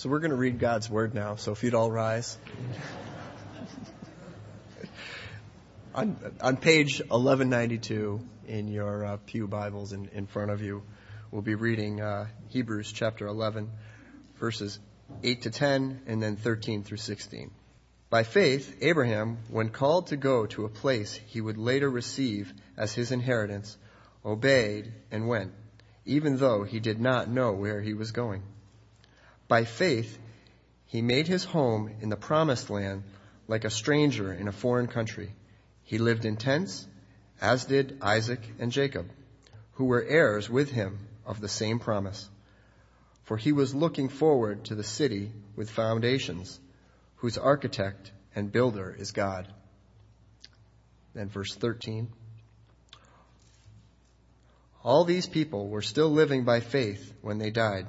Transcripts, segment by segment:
So we're going to read God's Word now. So if you'd all rise. on, on page 1192 in your uh, Pew Bibles in, in front of you, we'll be reading uh, Hebrews chapter 11, verses 8 to 10, and then 13 through 16. By faith, Abraham, when called to go to a place he would later receive as his inheritance, obeyed and went, even though he did not know where he was going. By faith, he made his home in the promised land like a stranger in a foreign country. He lived in tents, as did Isaac and Jacob, who were heirs with him of the same promise. For he was looking forward to the city with foundations whose architect and builder is God. Then verse 13. All these people were still living by faith when they died.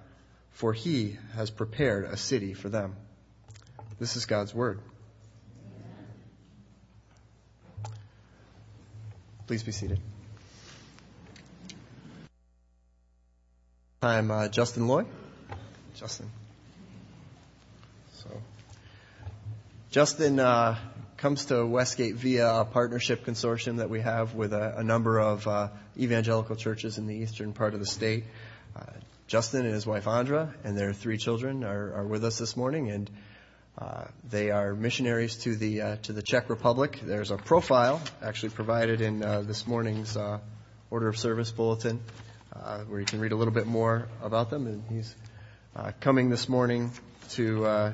for he has prepared a city for them. This is God's word. Please be seated. I'm uh, Justin Loy. Justin. So, Justin uh, comes to Westgate via a partnership consortium that we have with a, a number of uh, evangelical churches in the eastern part of the state. Uh, Justin and his wife Andra and their three children are, are with us this morning, and uh, they are missionaries to the uh, to the Czech Republic. There's a profile actually provided in uh, this morning's order of service bulletin, where you can read a little bit more about them. And he's coming this morning to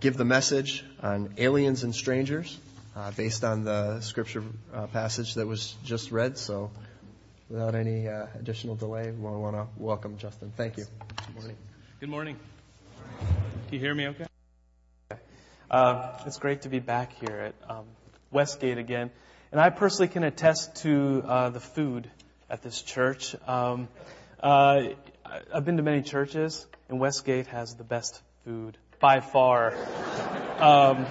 give the message on aliens and strangers uh, based on the scripture uh, passage that was just read. So, without any uh, additional delay, we want to welcome Justin. Thank you. Good morning. Good morning. Can you hear me okay? Uh, it's great to be back here at um, Westgate again. And I personally can attest to uh, the food at this church. Um, uh, I've been to many churches, and Westgate has the best food by far. Um,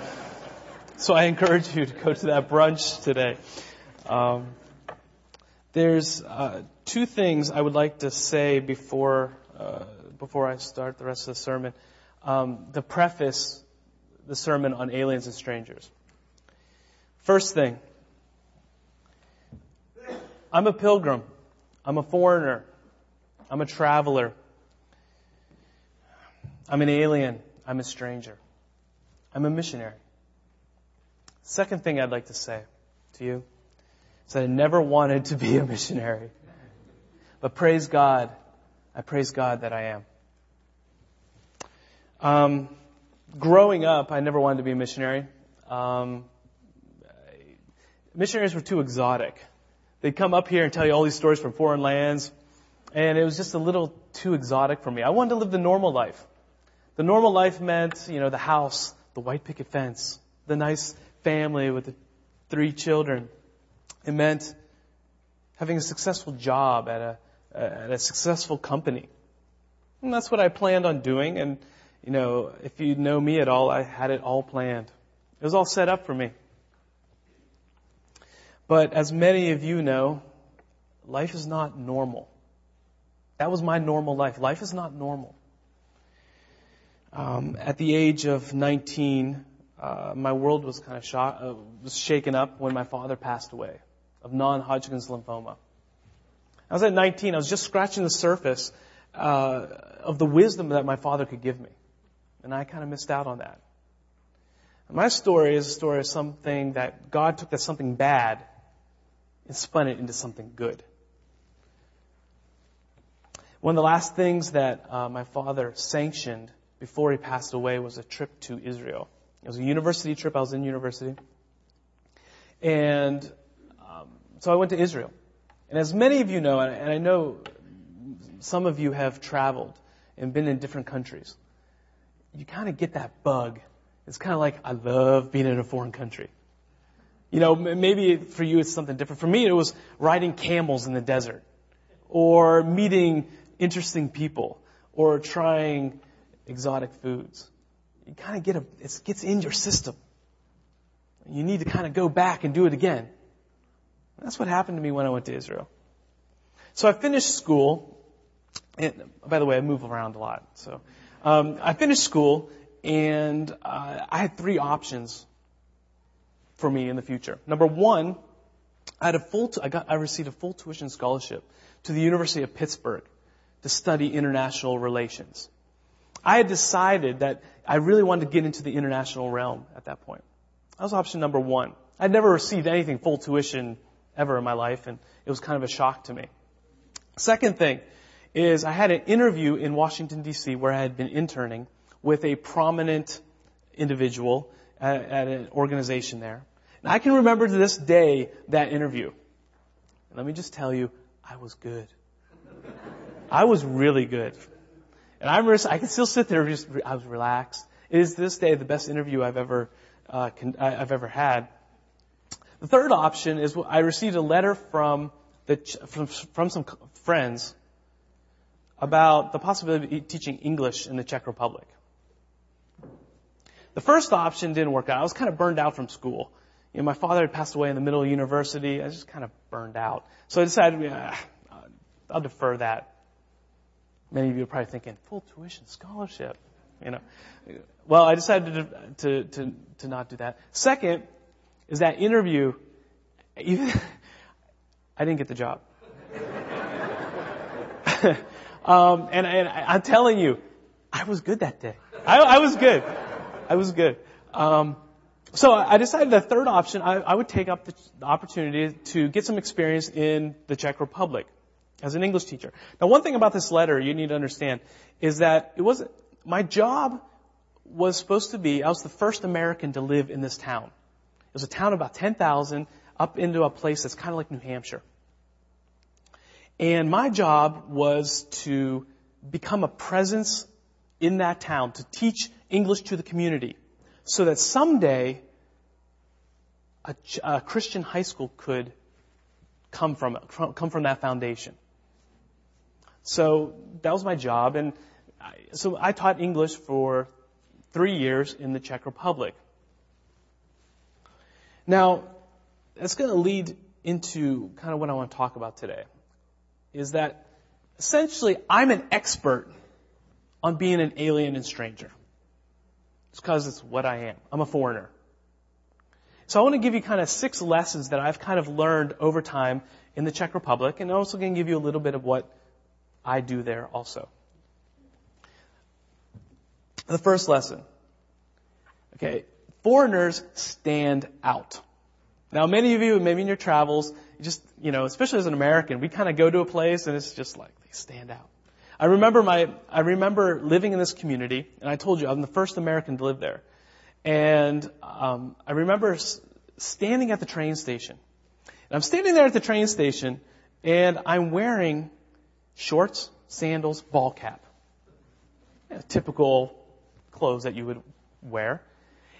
so I encourage you to go to that brunch today. Um, there's uh, two things I would like to say before uh, before I start the rest of the sermon. Um, the preface, the sermon on aliens and strangers. First thing, I'm a pilgrim. I'm a foreigner. I'm a traveler. I'm an alien. I'm a stranger. I'm a missionary. Second thing I'd like to say to you that I never wanted to be a missionary. But praise God, I praise God that I am. Um, growing up, I never wanted to be a missionary. Um, missionaries were too exotic. They'd come up here and tell you all these stories from foreign lands, and it was just a little too exotic for me. I wanted to live the normal life. The normal life meant, you know, the house, the white picket fence, the nice family with the three children. It meant having a successful job at a, at a successful company. And that's what I planned on doing. And, you know, if you know me at all, I had it all planned. It was all set up for me. But as many of you know, life is not normal. That was my normal life. Life is not normal. Um, at the age of 19, uh, my world was kind of shot, uh, was shaken up when my father passed away of non-Hodgkin's lymphoma. I was at 19. I was just scratching the surface uh, of the wisdom that my father could give me, and I kind of missed out on that. And my story is a story of something that God took that something bad and spun it into something good. One of the last things that uh, my father sanctioned before he passed away was a trip to Israel. It was a university trip. I was in university. And so I went to Israel. And as many of you know, and I know some of you have traveled, and been in different countries, you kind of get that bug. It's kind of like, I love being in a foreign country. You know, maybe for you it's something different. For me, it was riding camels in the desert, or meeting interesting people, or trying exotic foods. You kind of get a, it gets in your system. You need to kind of go back and do it again. That's what happened to me when I went to Israel. So I finished school, and by the way, I move around a lot. So um, I finished school, and uh, I had three options for me in the future. Number one, I had a full, t- I got, I received a full tuition scholarship to the University of Pittsburgh to study international relations. I had decided that I really wanted to get into the international realm at that point. That was option number one. I'd never received anything full tuition ever in my life, and it was kind of a shock to me. Second thing is I had an interview in Washington D.C. where I had been interning with a prominent individual at, at an organization there. And I can remember to this day that interview. Let me just tell you, I was good. I was really good. And I remember, I can still sit there, just, I was relaxed. It is to this day the best interview I've ever, uh, I've ever had. The third option is I received a letter from the, from, from some friends about the possibility of teaching English in the Czech Republic. The first option didn't work out. I was kind of burned out from school. You know, my father had passed away in the middle of university. I was just kind of burned out. So I decided, yeah, I'll defer that. Many of you are probably thinking, full tuition scholarship. You know, well, I decided to, to, to, to not do that. Second is that interview, even, I didn't get the job. um, and, and I'm telling you, I was good that day. I, I was good. I was good. Um, so I decided the third option, I, I would take up the, the opportunity to get some experience in the Czech Republic as an English teacher. Now, one thing about this letter you need to understand is that it wasn't, my job was supposed to be I was the first American to live in this town. It was a town of about 10,000 up into a place that's kind of like New Hampshire. And my job was to become a presence in that town, to teach English to the community, so that someday a, a Christian high school could come from, come from that foundation. So that was my job, and I, so I taught English for three years in the Czech Republic. Now, that's going to lead into kind of what I want to talk about today. Is that essentially I'm an expert on being an alien and stranger. It's because it's what I am. I'm a foreigner. So I want to give you kind of six lessons that I've kind of learned over time in the Czech Republic, and I'm also going to give you a little bit of what I do there also. The first lesson. Okay, foreigners stand out. Now, many of you, maybe in your travels, just, you know, especially as an American, we kind of go to a place and it's just like, they stand out. I remember my, I remember living in this community, and I told you I'm the first American to live there. And um, I remember standing at the train station. And I'm standing there at the train station, and I'm wearing shorts, sandals, ball cap. You know, typical clothes that you would wear.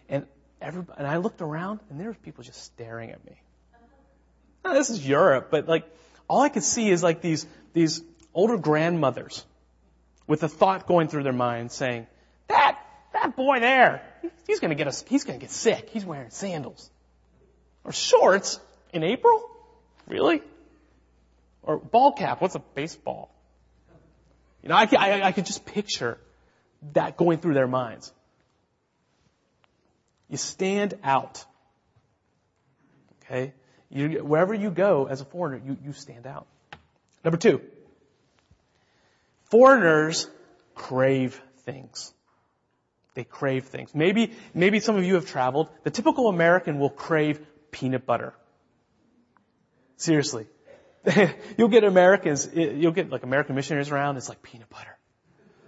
And everybody, and I looked around, and there were people just staring at me. Now, this is Europe, but like all I could see is like these these older grandmothers with a thought going through their mind saying, that, that boy there, he's gonna get us, he's gonna get sick. He's wearing sandals. Or shorts in April? Really? Or ball cap, what's a baseball? You know, I, I, I could just picture that going through their minds. You stand out. Okay? You, wherever you go as a foreigner, you, you stand out. Number two, Foreigners crave things. They crave things. Maybe, maybe some of you have traveled. The typical American will crave peanut butter. Seriously. you'll get Americans, you'll get like American missionaries around, it's like peanut butter.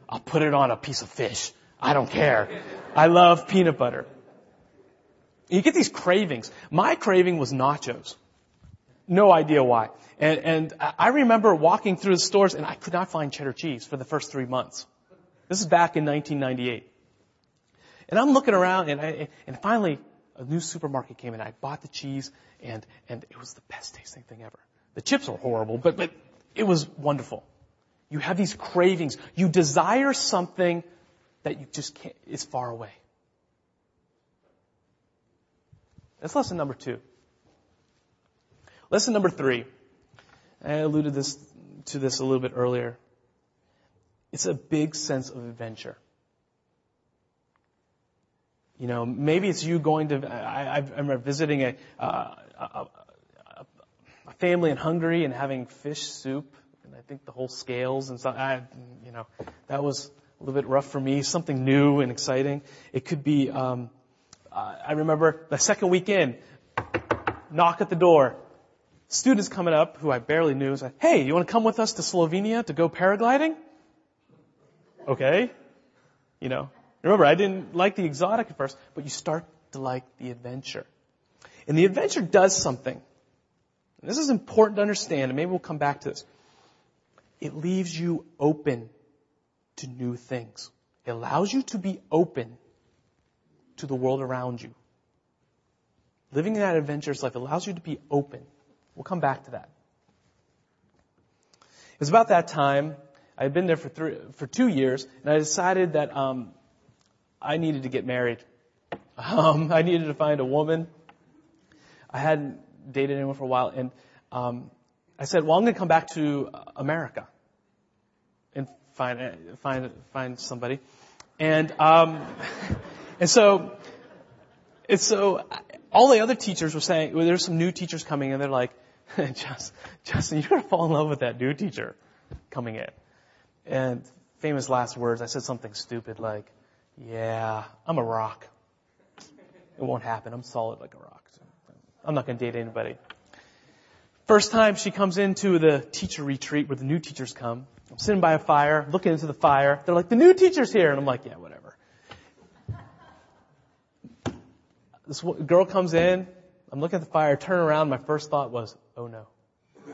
I'll put it on a piece of fish. I don't care. I love peanut butter. You get these cravings. My craving was nachos. No idea why. And, and I remember walking through the stores and I could not find cheddar cheese for the first three months. This is back in 1998. And I'm looking around and I, and finally a new supermarket came in. I bought the cheese and, and it was the best tasting thing ever. The chips were horrible, but, but it was wonderful. You have these cravings. You desire something that you just can't, it's far away. That's lesson number two. Lesson number three. I alluded this, to this a little bit earlier. It's a big sense of adventure. You know, maybe it's you going to, I, I remember visiting a, uh, a, a, family in Hungary and having fish soup, and I think the whole scales and stuff, I, you know, that was a little bit rough for me, something new and exciting. It could be, um, uh, I remember the second weekend, knock at the door, students coming up who I barely knew said, hey, you want to come with us to Slovenia to go paragliding? Okay. You know, remember, I didn't like the exotic at first, but you start to like the adventure. And the adventure does something. And this is important to understand, and maybe we'll come back to this. It leaves you open to new things. It allows you to be open to the world around you. Living that adventurous life allows you to be open. We'll come back to that. It was about that time I had been there for three, for two years, and I decided that um, I needed to get married. Um, I needed to find a woman. I hadn't dated anyone for a while, and um, I said, "Well, I'm going to come back to America and find find find somebody." And um, and so and so all the other teachers were saying, well, there's some new teachers coming, and they're like, Justin, Justin, you're to fall in love with that new teacher coming in. And famous last words, I said something stupid like, yeah, I'm a rock. It won't happen. I'm solid like a rock. I'm not to date anybody. First time she comes into the teacher retreat where the new teachers come. I'm sitting by a fire, looking into the fire. They're like, the new teacher's here. And I'm like, yeah, whatever. This girl comes in. I'm looking at the fire, turn around. My first thought was, oh no.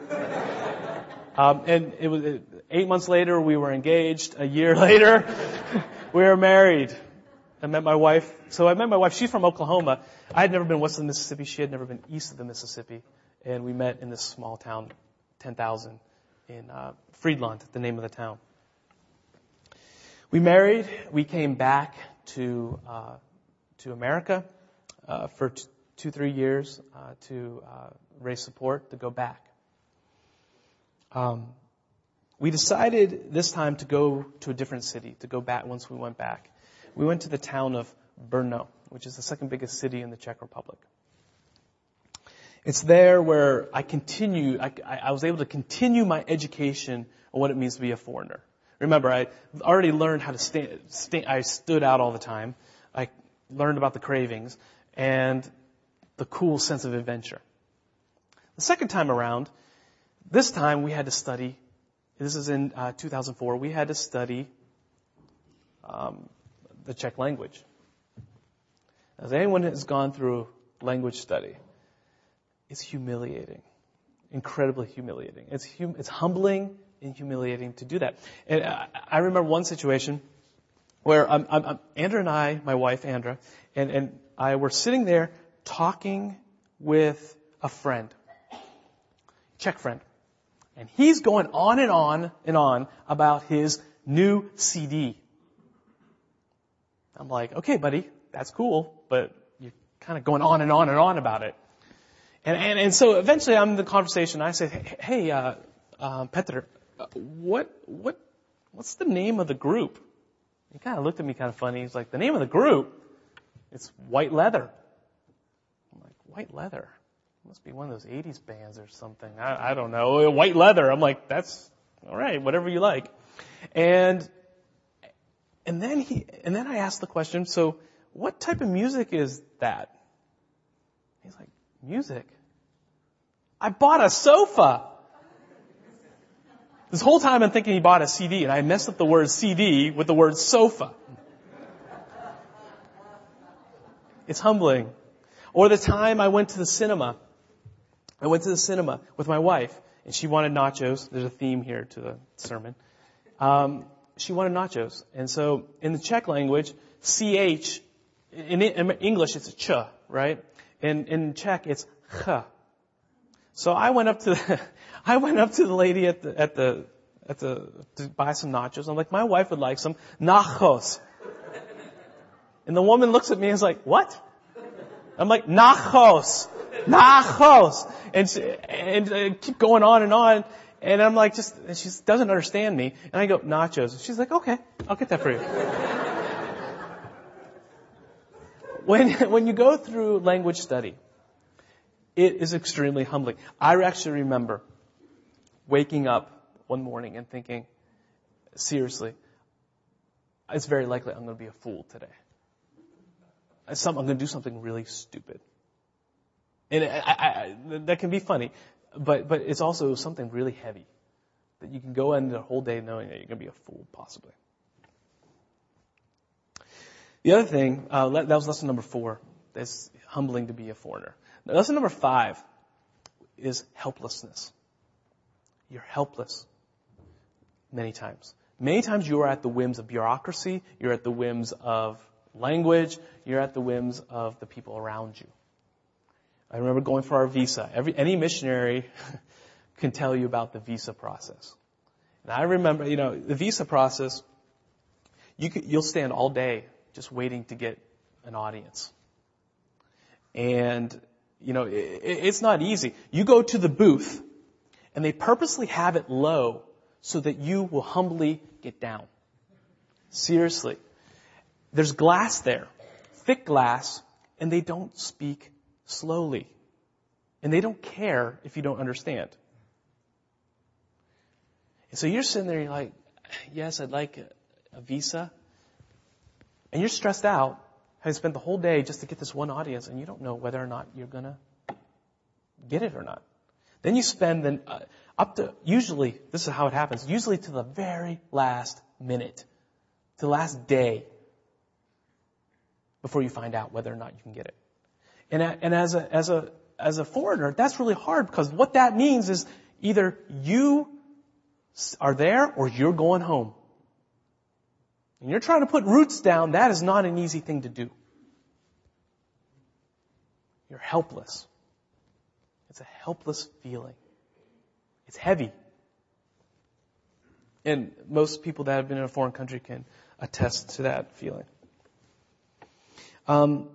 um, and it was, it, Eight months later, we were engaged. A year later, we were married. I met my wife. So I met my wife. She's from Oklahoma. I had never been west of the Mississippi. She had never been east of the Mississippi. And we met in this small town, 10,000 in uh, Friedland, the name of the town. We married. We came back to uh, to America for t- two, three years uh, to uh, raise support to go back. Um, we decided this time to go to a different city, to go back once we went back. We went to the town of Brno, which is the second biggest city in the Czech Republic. It's there where I continue, I, I was able to continue my education on what it means to be a foreigner. Remember, I already learned how to stand, stand I stood out all the time. I learned about the cravings and the cool sense of adventure. The second time around, this time we had to study this is in uh, 2004. We had to study um, the Czech language. As anyone has gone through language study, it's humiliating, incredibly humiliating. It's hum- it's humbling and humiliating to do that. And I, I remember one situation where I'm, Andra and I, my wife Andra, and, and I were sitting there talking with a friend, Czech friend. And he's going on and on and on about his new CD. I'm like, okay, buddy, that's cool, but you're kind of going on and on and on about it. And, and, and so eventually I'm in the conversation. I say, hey, hey uh, uh, Petr, what, what, what's the name of the group? He kind of looked at me kind of funny. He's like, the name of the group? It's White Leather. I'm like, White Leather? must be one of those 80s bands or something. I, I don't know. Uh, white leather. I'm like, that's all right, whatever you like. And, and then he, and then I asked the question, so what type of music is that? He's like, music? I bought a sofa. This whole time I'm thinking he bought a CD and I messed up the word CD with the word sofa. It's humbling. Or the time I went to the cinema I went to the cinema with my wife, and she wanted nachos. There's a theme here to the sermon. Um, she wanted nachos. And so in the Czech language, CH, in, in English it's a ch, right? In, in Czech it's ch. So I went up to the, I went up to the lady at the, at the, at the, to buy some nachos. I'm like, my wife would like some nachos. And the woman looks at me and is like, what? I'm like, nachos, nachos. And, she, and uh, keep going on and on. And I'm like, just, and she doesn't understand me. And I go, nachos. She's like, okay, I'll get that for you. when, when you go through language study, it is extremely humbling. I actually remember waking up one morning and thinking, seriously, it's very likely I'm going to be a fool today. I'm going to do something really stupid. And I, I, I, that can be funny, but, but it's also something really heavy that you can go into the whole day knowing that you're going to be a fool, possibly. The other thing, uh, that was lesson number four. It's humbling to be a foreigner. Now, lesson number five is helplessness. You're helpless many times. Many times you are at the whims of bureaucracy, you're at the whims of language, you're at the whims of the people around you. I remember going for our visa. Every, any missionary can tell you about the visa process. And I remember, you know, the visa process, you could, you'll stand all day just waiting to get an audience. And, you know, it, it's not easy. You go to the booth and they purposely have it low so that you will humbly get down. Seriously. There's glass there, thick glass, and they don't speak slowly. And they don't care if you don't understand. And so you're sitting there, you're like, yes, I'd like a, visa. And you're stressed out, having spent the whole day just to get this one audience, and you don't know whether or not you're gonna get it or not. Then you spend then uh, up to usually this is how it happens. Usually to the very last minute, to the last day, before you find out whether or not you can get it. And, and as a, as a, as a foreigner, that's really hard because what that means is either you are there or you're going home. And you're trying to put roots down, that is not an easy thing to do. You're helpless. It's a helpless feeling. It's heavy. And most people that have been in a foreign country can attest to that feeling. Um,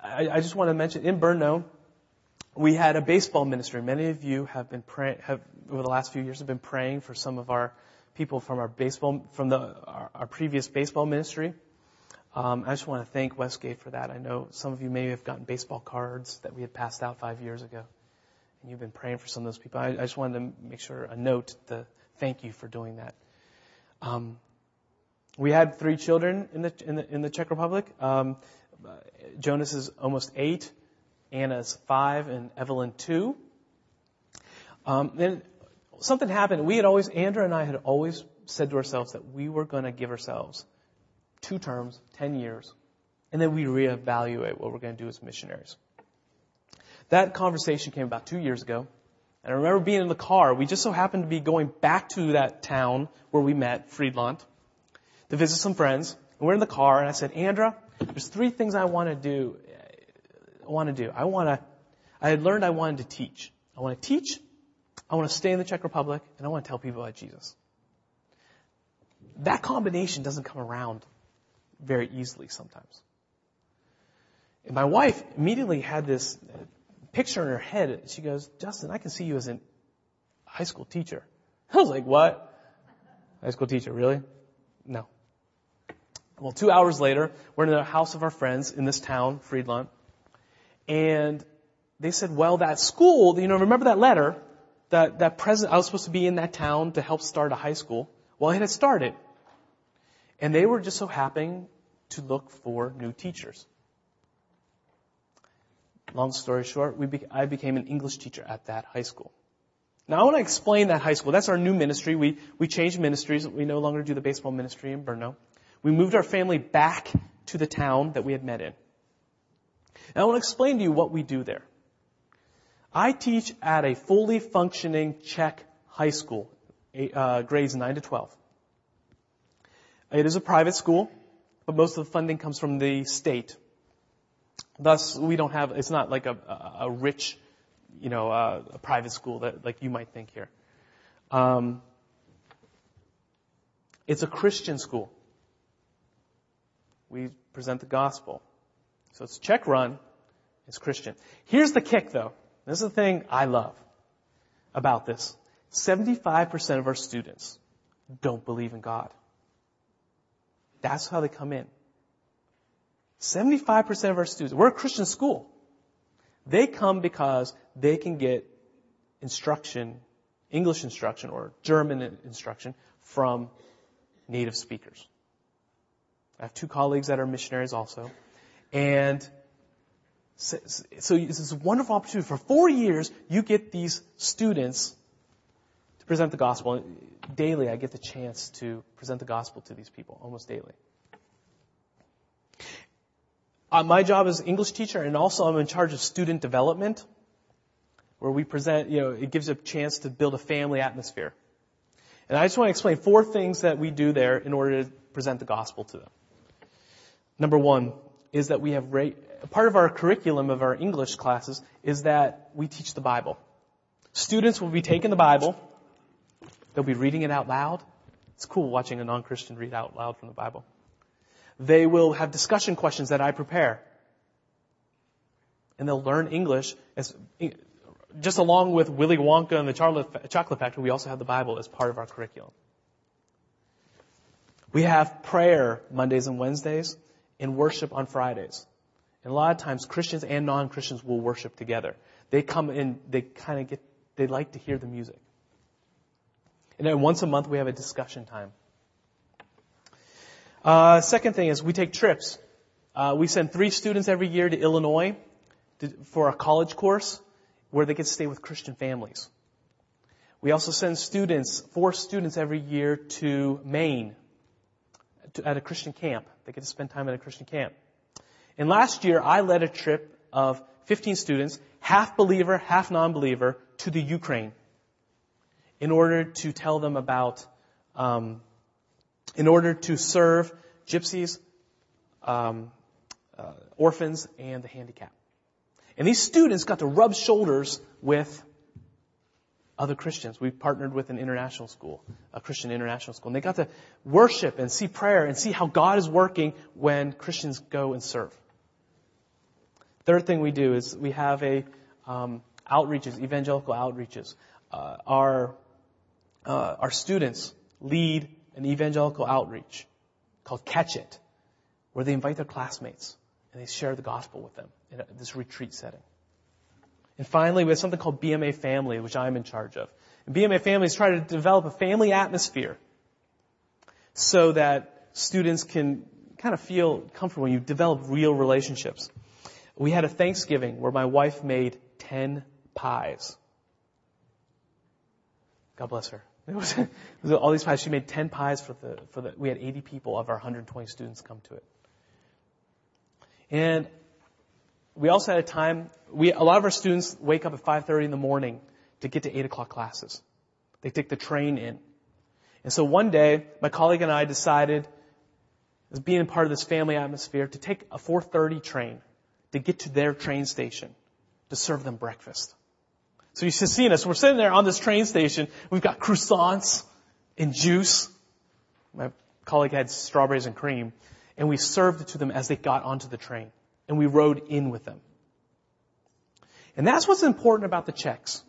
I, I, just want to mention in Brno, we had a baseball ministry. Many of you have been praying, have over the last few years have been praying for some of our people from our baseball, from the our, our previous baseball ministry. Um, I just want to thank Westgate for that. I know some of you may have gotten baseball cards that we had passed out five years ago, and you've been praying for some of those people. I, I just wanted to make sure a note to thank you for doing that. Um, we had three children in the in the, in the Czech Republic. Um, Jonas is almost eight, Anna's five, and Evelyn two. Um, then something happened. We had always, Andra and I had always said to ourselves that we were going to give ourselves two terms, ten years, and then we reevaluate what we're going to do as missionaries. That conversation came about two years ago. And I remember being in the car. We just so happened to be going back to that town where we met, Friedland to visit some friends. And we're in the car, and I said, Andra, there's three things I want to do. I want to do. I want to. I had learned I wanted to teach. I want to teach. I want to stay in the Czech Republic, and I want to tell people about Jesus. That combination doesn't come around very easily sometimes. And my wife immediately had this picture in her head. She goes, Justin, I can see you as a high school teacher. I was like, what? High school teacher, really? No. Well, two hours later, we're in the house of our friends in this town, Friedland, and they said, well, that school, you know, remember that letter, that, that present, I was supposed to be in that town to help start a high school. Well, it had started. And they were just so happening to look for new teachers. Long story short, we be, I became an English teacher at that high school. Now I want to explain that high school. That's our new ministry. We, we changed ministries. We no longer do the baseball ministry in Brno. We moved our family back to the town that we had met in. And I want to explain to you what we do there. I teach at a fully functioning Czech high school, uh, grades 9 to 12. It is a private school, but most of the funding comes from the state. Thus, we don't have, it's not like a, a, rich, you know, uh, a private school that, like you might think here. Um, it's a Christian school. We present the gospel. So it's Czech run. It's Christian. Here's the kick though. This is the thing I love about this. 75% of our students don't believe in God. That's how they come in. 75% of our students, we're a Christian school. They come because they can get instruction, English instruction or German instruction from native speakers. I have two colleagues that are missionaries also. And so, so this is a wonderful opportunity. For four years, you get these students to present the gospel. Daily, I get the chance to present the gospel to these people, almost daily. Uh, my job as English teacher, and also I'm in charge of student development, where we present, you know, it gives a chance to build a family atmosphere. And I just want to explain four things that we do there in order to present the gospel to them. Number one is that we have part of our curriculum of our English classes is that we teach the Bible. Students will be taking the Bible. They'll be reading it out loud. It's cool watching a non-Christian read out loud from the Bible. They will have discussion questions that I prepare. And they'll learn English as, just along with Willy Wonka and the Chocolate Factory, we also have the Bible as part of our curriculum. We have prayer Mondays and Wednesdays and worship on Fridays. And a lot of times Christians and non-Christians will worship together. They come in, they kind of get, they like to hear the music. And then once a month we have a discussion time. Uh, second thing is we take trips. Uh, we send three students every year to Illinois to, for a college course where they get to stay with Christian families. We also send students, four students every year to Maine to, at a Christian camp. They get to spend time at a Christian camp. And last year I led a trip of 15 students, half believer, half non-believer, to the Ukraine in order to tell them about um, in order to serve gypsies, um, uh, orphans, and the handicapped. And these students got to rub shoulders with other Christians. We partnered with an international school, a Christian international school, and they got to worship and see prayer and see how God is working when Christians go and serve. Third thing we do is we have a um, outreaches, evangelical outreaches. Uh, our uh, our students lead an evangelical outreach called Catch It, where they invite their classmates and they share the gospel with them in this retreat setting. And finally, we have something called BMA Family, which I'm in charge of. And BMA Family is trying to develop a family atmosphere so that students can kind of feel comfortable you develop real relationships. We had a Thanksgiving where my wife made 10 pies. God bless her. It was, it was all these pies. She made 10 pies for the, for the, we had 80 people of our 120 students come to it. And we also had a time, we, a lot of our students wake up at 5.30 in the morning to get to 8 o'clock classes. They take the train in. And so one day, my colleague and I decided, as being part of this family atmosphere, to take a 4.30 train to get to their train station to serve them breakfast. So you should see us. We're sitting there on this train station. We've got croissants and juice. My colleague had strawberries and cream. And we served it to them as they got onto the train. And we rode in with them. And that's what's important about the Czechs.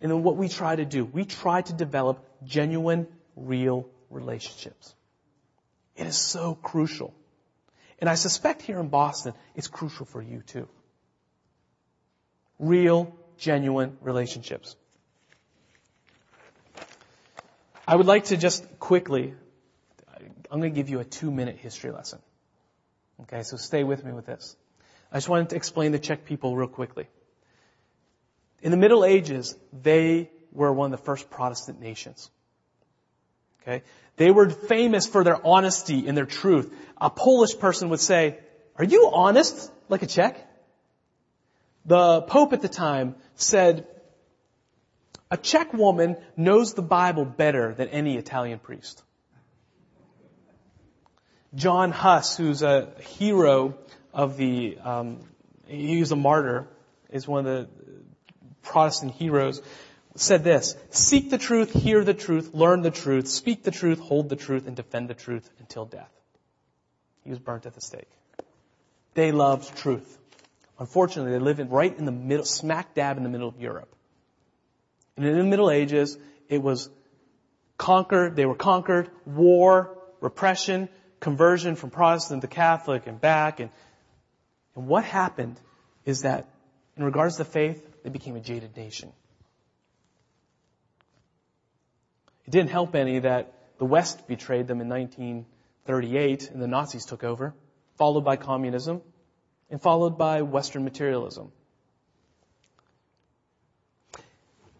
And what we try to do. We try to develop genuine, real relationships. It is so crucial. And I suspect here in Boston, it's crucial for you too. Real genuine relationships. I would like to just quickly, I'm going to give you a two minute history lesson. Okay, so stay with me with this. I just wanted to explain the Czech people real quickly. In the Middle Ages, they were one of the first Protestant nations. Okay? They were famous for their honesty and their truth. A Polish person would say, are you honest like a Czech? The Pope at the time said, a Czech woman knows the Bible better than any Italian priest. John Huss, who's a hero of the, um, he was a martyr, is one of the Protestant heroes, said this, seek the truth, hear the truth, learn the truth, speak the truth, hold the truth, and defend the truth until death. He was burnt at the stake. They loved truth. Unfortunately, they live in, right in the middle, smack dab in the middle of Europe. And in the Middle Ages, it was conquered, they were conquered, war, repression, conversion from Protestant to Catholic and back. And, and what happened is that in regards to faith, they became a jaded nation. It didn't help any that the West betrayed them in 1938 and the Nazis took over, followed by communism, and followed by Western materialism.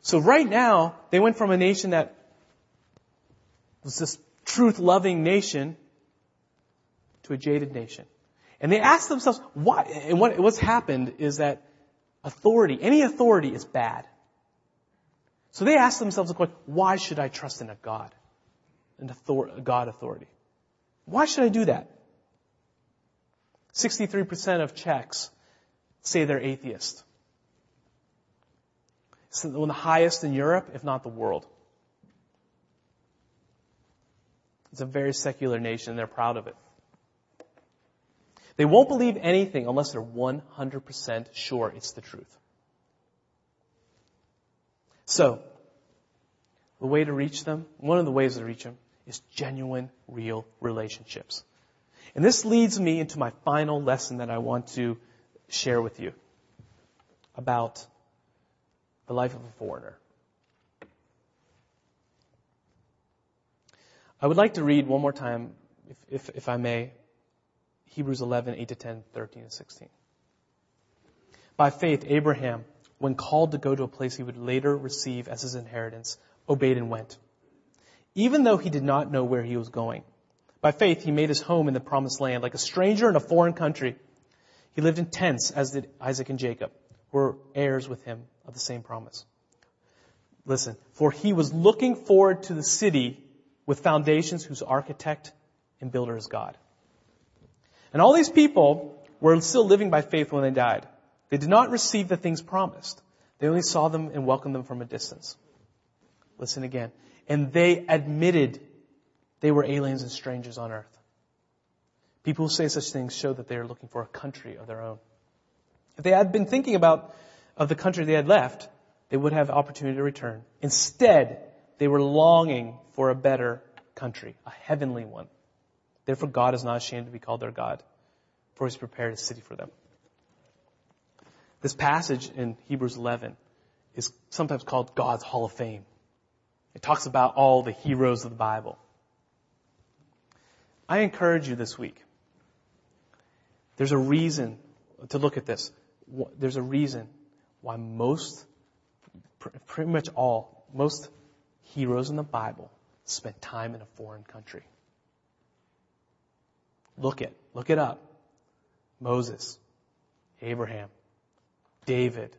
So right now, they went from a nation that was this truth-loving nation to a jaded nation. And they ask themselves, why? And what, what's happened is that authority, any authority is bad. So they ask themselves the question, why should I trust in a God? An author- a God authority. Why should I do that? 63% of Czechs say they're atheist. It's one of the highest in Europe, if not the world. It's a very secular nation and they're proud of it. They won't believe anything unless they're 100% sure it's the truth. So, the way to reach them, one of the ways to reach them, is genuine, real relationships. And this leads me into my final lesson that I want to share with you about the life of a foreigner. I would like to read one more time, if, if, if I may, Hebrews 11, 8 to 10, 13 and 16. By faith, Abraham, when called to go to a place he would later receive as his inheritance, obeyed and went. Even though he did not know where he was going. By faith, he made his home in the promised land, like a stranger in a foreign country. He lived in tents, as did Isaac and Jacob, who were heirs with him of the same promise. Listen, for he was looking forward to the city with foundations whose architect and builder is God. And all these people were still living by faith when they died. They did not receive the things promised. They only saw them and welcomed them from a distance. Listen again. And they admitted they were aliens and strangers on earth. People who say such things show that they are looking for a country of their own. If they had been thinking about of the country they had left, they would have opportunity to return. Instead, they were longing for a better country, a heavenly one. Therefore, God is not ashamed to be called their God, for He's prepared a city for them. This passage in Hebrews 11 is sometimes called God's Hall of Fame. It talks about all the heroes of the Bible. I encourage you this week. There's a reason to look at this. There's a reason why most, pretty much all, most heroes in the Bible spent time in a foreign country. Look it. Look it up. Moses, Abraham, David,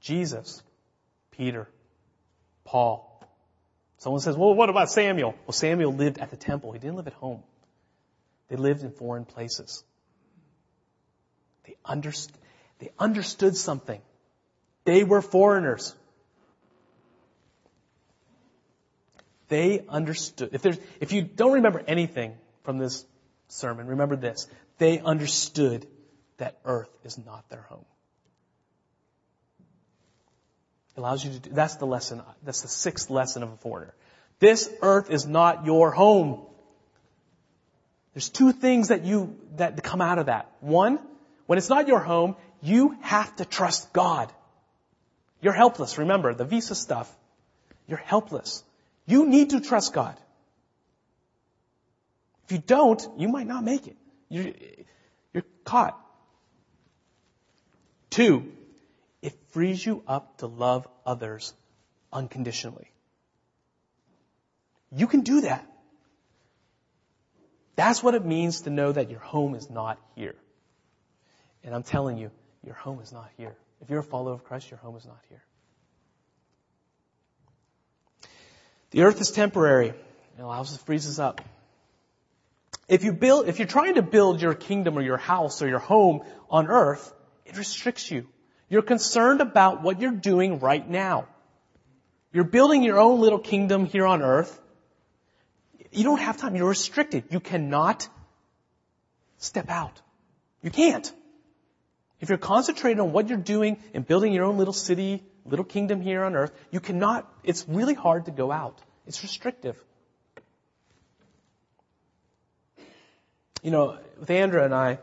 Jesus, Peter, Paul. Someone says, well, what about Samuel? Well, Samuel lived at the temple. He didn't live at home. They lived in foreign places. They understood, they understood something. They were foreigners. They understood. If, if you don't remember anything from this sermon, remember this. They understood that earth is not their home. It allows you to do, that's the lesson, that's the sixth lesson of a foreigner. This earth is not your home. There's two things that you, that come out of that. One, when it's not your home, you have to trust God. You're helpless. Remember, the visa stuff. You're helpless. You need to trust God. If you don't, you might not make it. You're, you're caught. Two, it frees you up to love others unconditionally. You can do that. That's what it means to know that your home is not here. And I'm telling you, your home is not here. If you're a follower of Christ, your home is not here. The earth is temporary. It allows us to freeze us up. If you build, if you're trying to build your kingdom or your house or your home on earth, it restricts you. You're concerned about what you're doing right now. You're building your own little kingdom here on earth. You don't have time. You're restricted. You cannot step out. You can't. If you're concentrated on what you're doing and building your own little city, little kingdom here on earth, you cannot, it's really hard to go out. It's restrictive. You know, with Andra and I,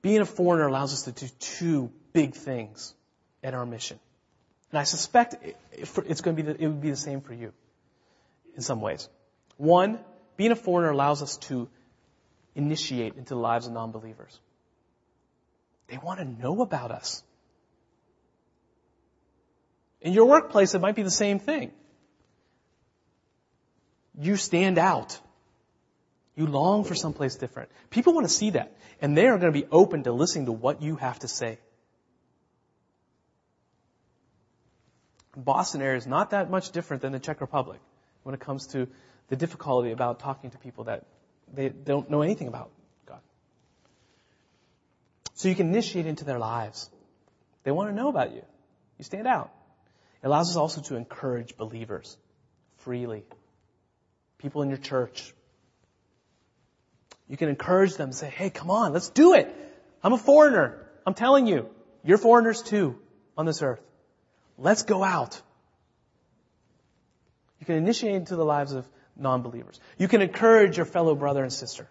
being a foreigner allows us to do two big things at our mission. And I suspect it's going to be the, it would be the same for you in some ways. One, being a foreigner allows us to initiate into the lives of non-believers. They want to know about us. In your workplace, it might be the same thing. You stand out. You long for someplace different. People want to see that. And they are going to be open to listening to what you have to say. Boston area is not that much different than the Czech Republic when it comes to the difficulty about talking to people that they don't know anything about God. So you can initiate into their lives. They want to know about you. You stand out. It allows us also to encourage believers freely. People in your church. You can encourage them say, hey, come on, let's do it. I'm a foreigner. I'm telling you. You're foreigners too on this earth. Let's go out. You can initiate into the lives of non-believers. You can encourage your fellow brother and sister.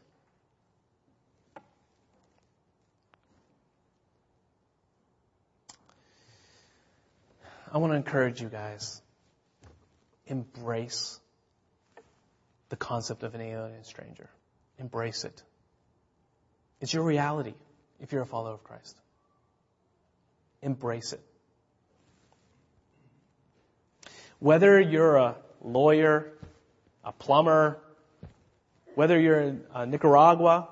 I want to encourage you guys. Embrace the concept of an alien stranger. Embrace it. It's your reality if you're a follower of Christ. Embrace it. Whether you're a lawyer, a plumber, whether you're in uh, Nicaragua,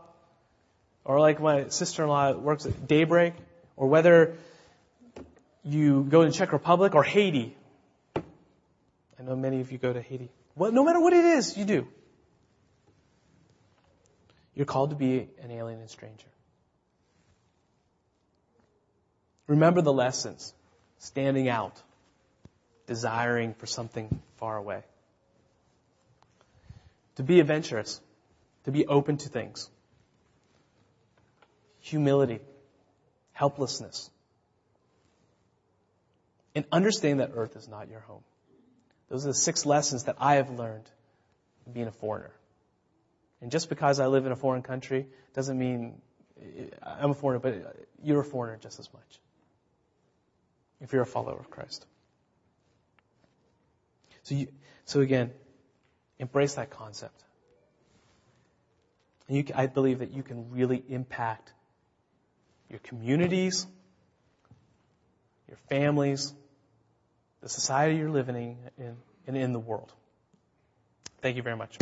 or like my sister-in-law works at Daybreak, or whether you go to Czech Republic or Haiti. I know many of you go to Haiti. Well, no matter what it is you do, you're called to be an alien and stranger. Remember the lessons. Standing out. Desiring for something far away. To be adventurous. To be open to things. Humility. Helplessness and understand that earth is not your home. Those are the six lessons that I have learned being a foreigner. And just because I live in a foreign country doesn't mean I'm a foreigner, but you're a foreigner just as much. If you're a follower of Christ. So you, so again, embrace that concept. And you, I believe that you can really impact your communities, your families, the society you're living in, and in the world. Thank you very much.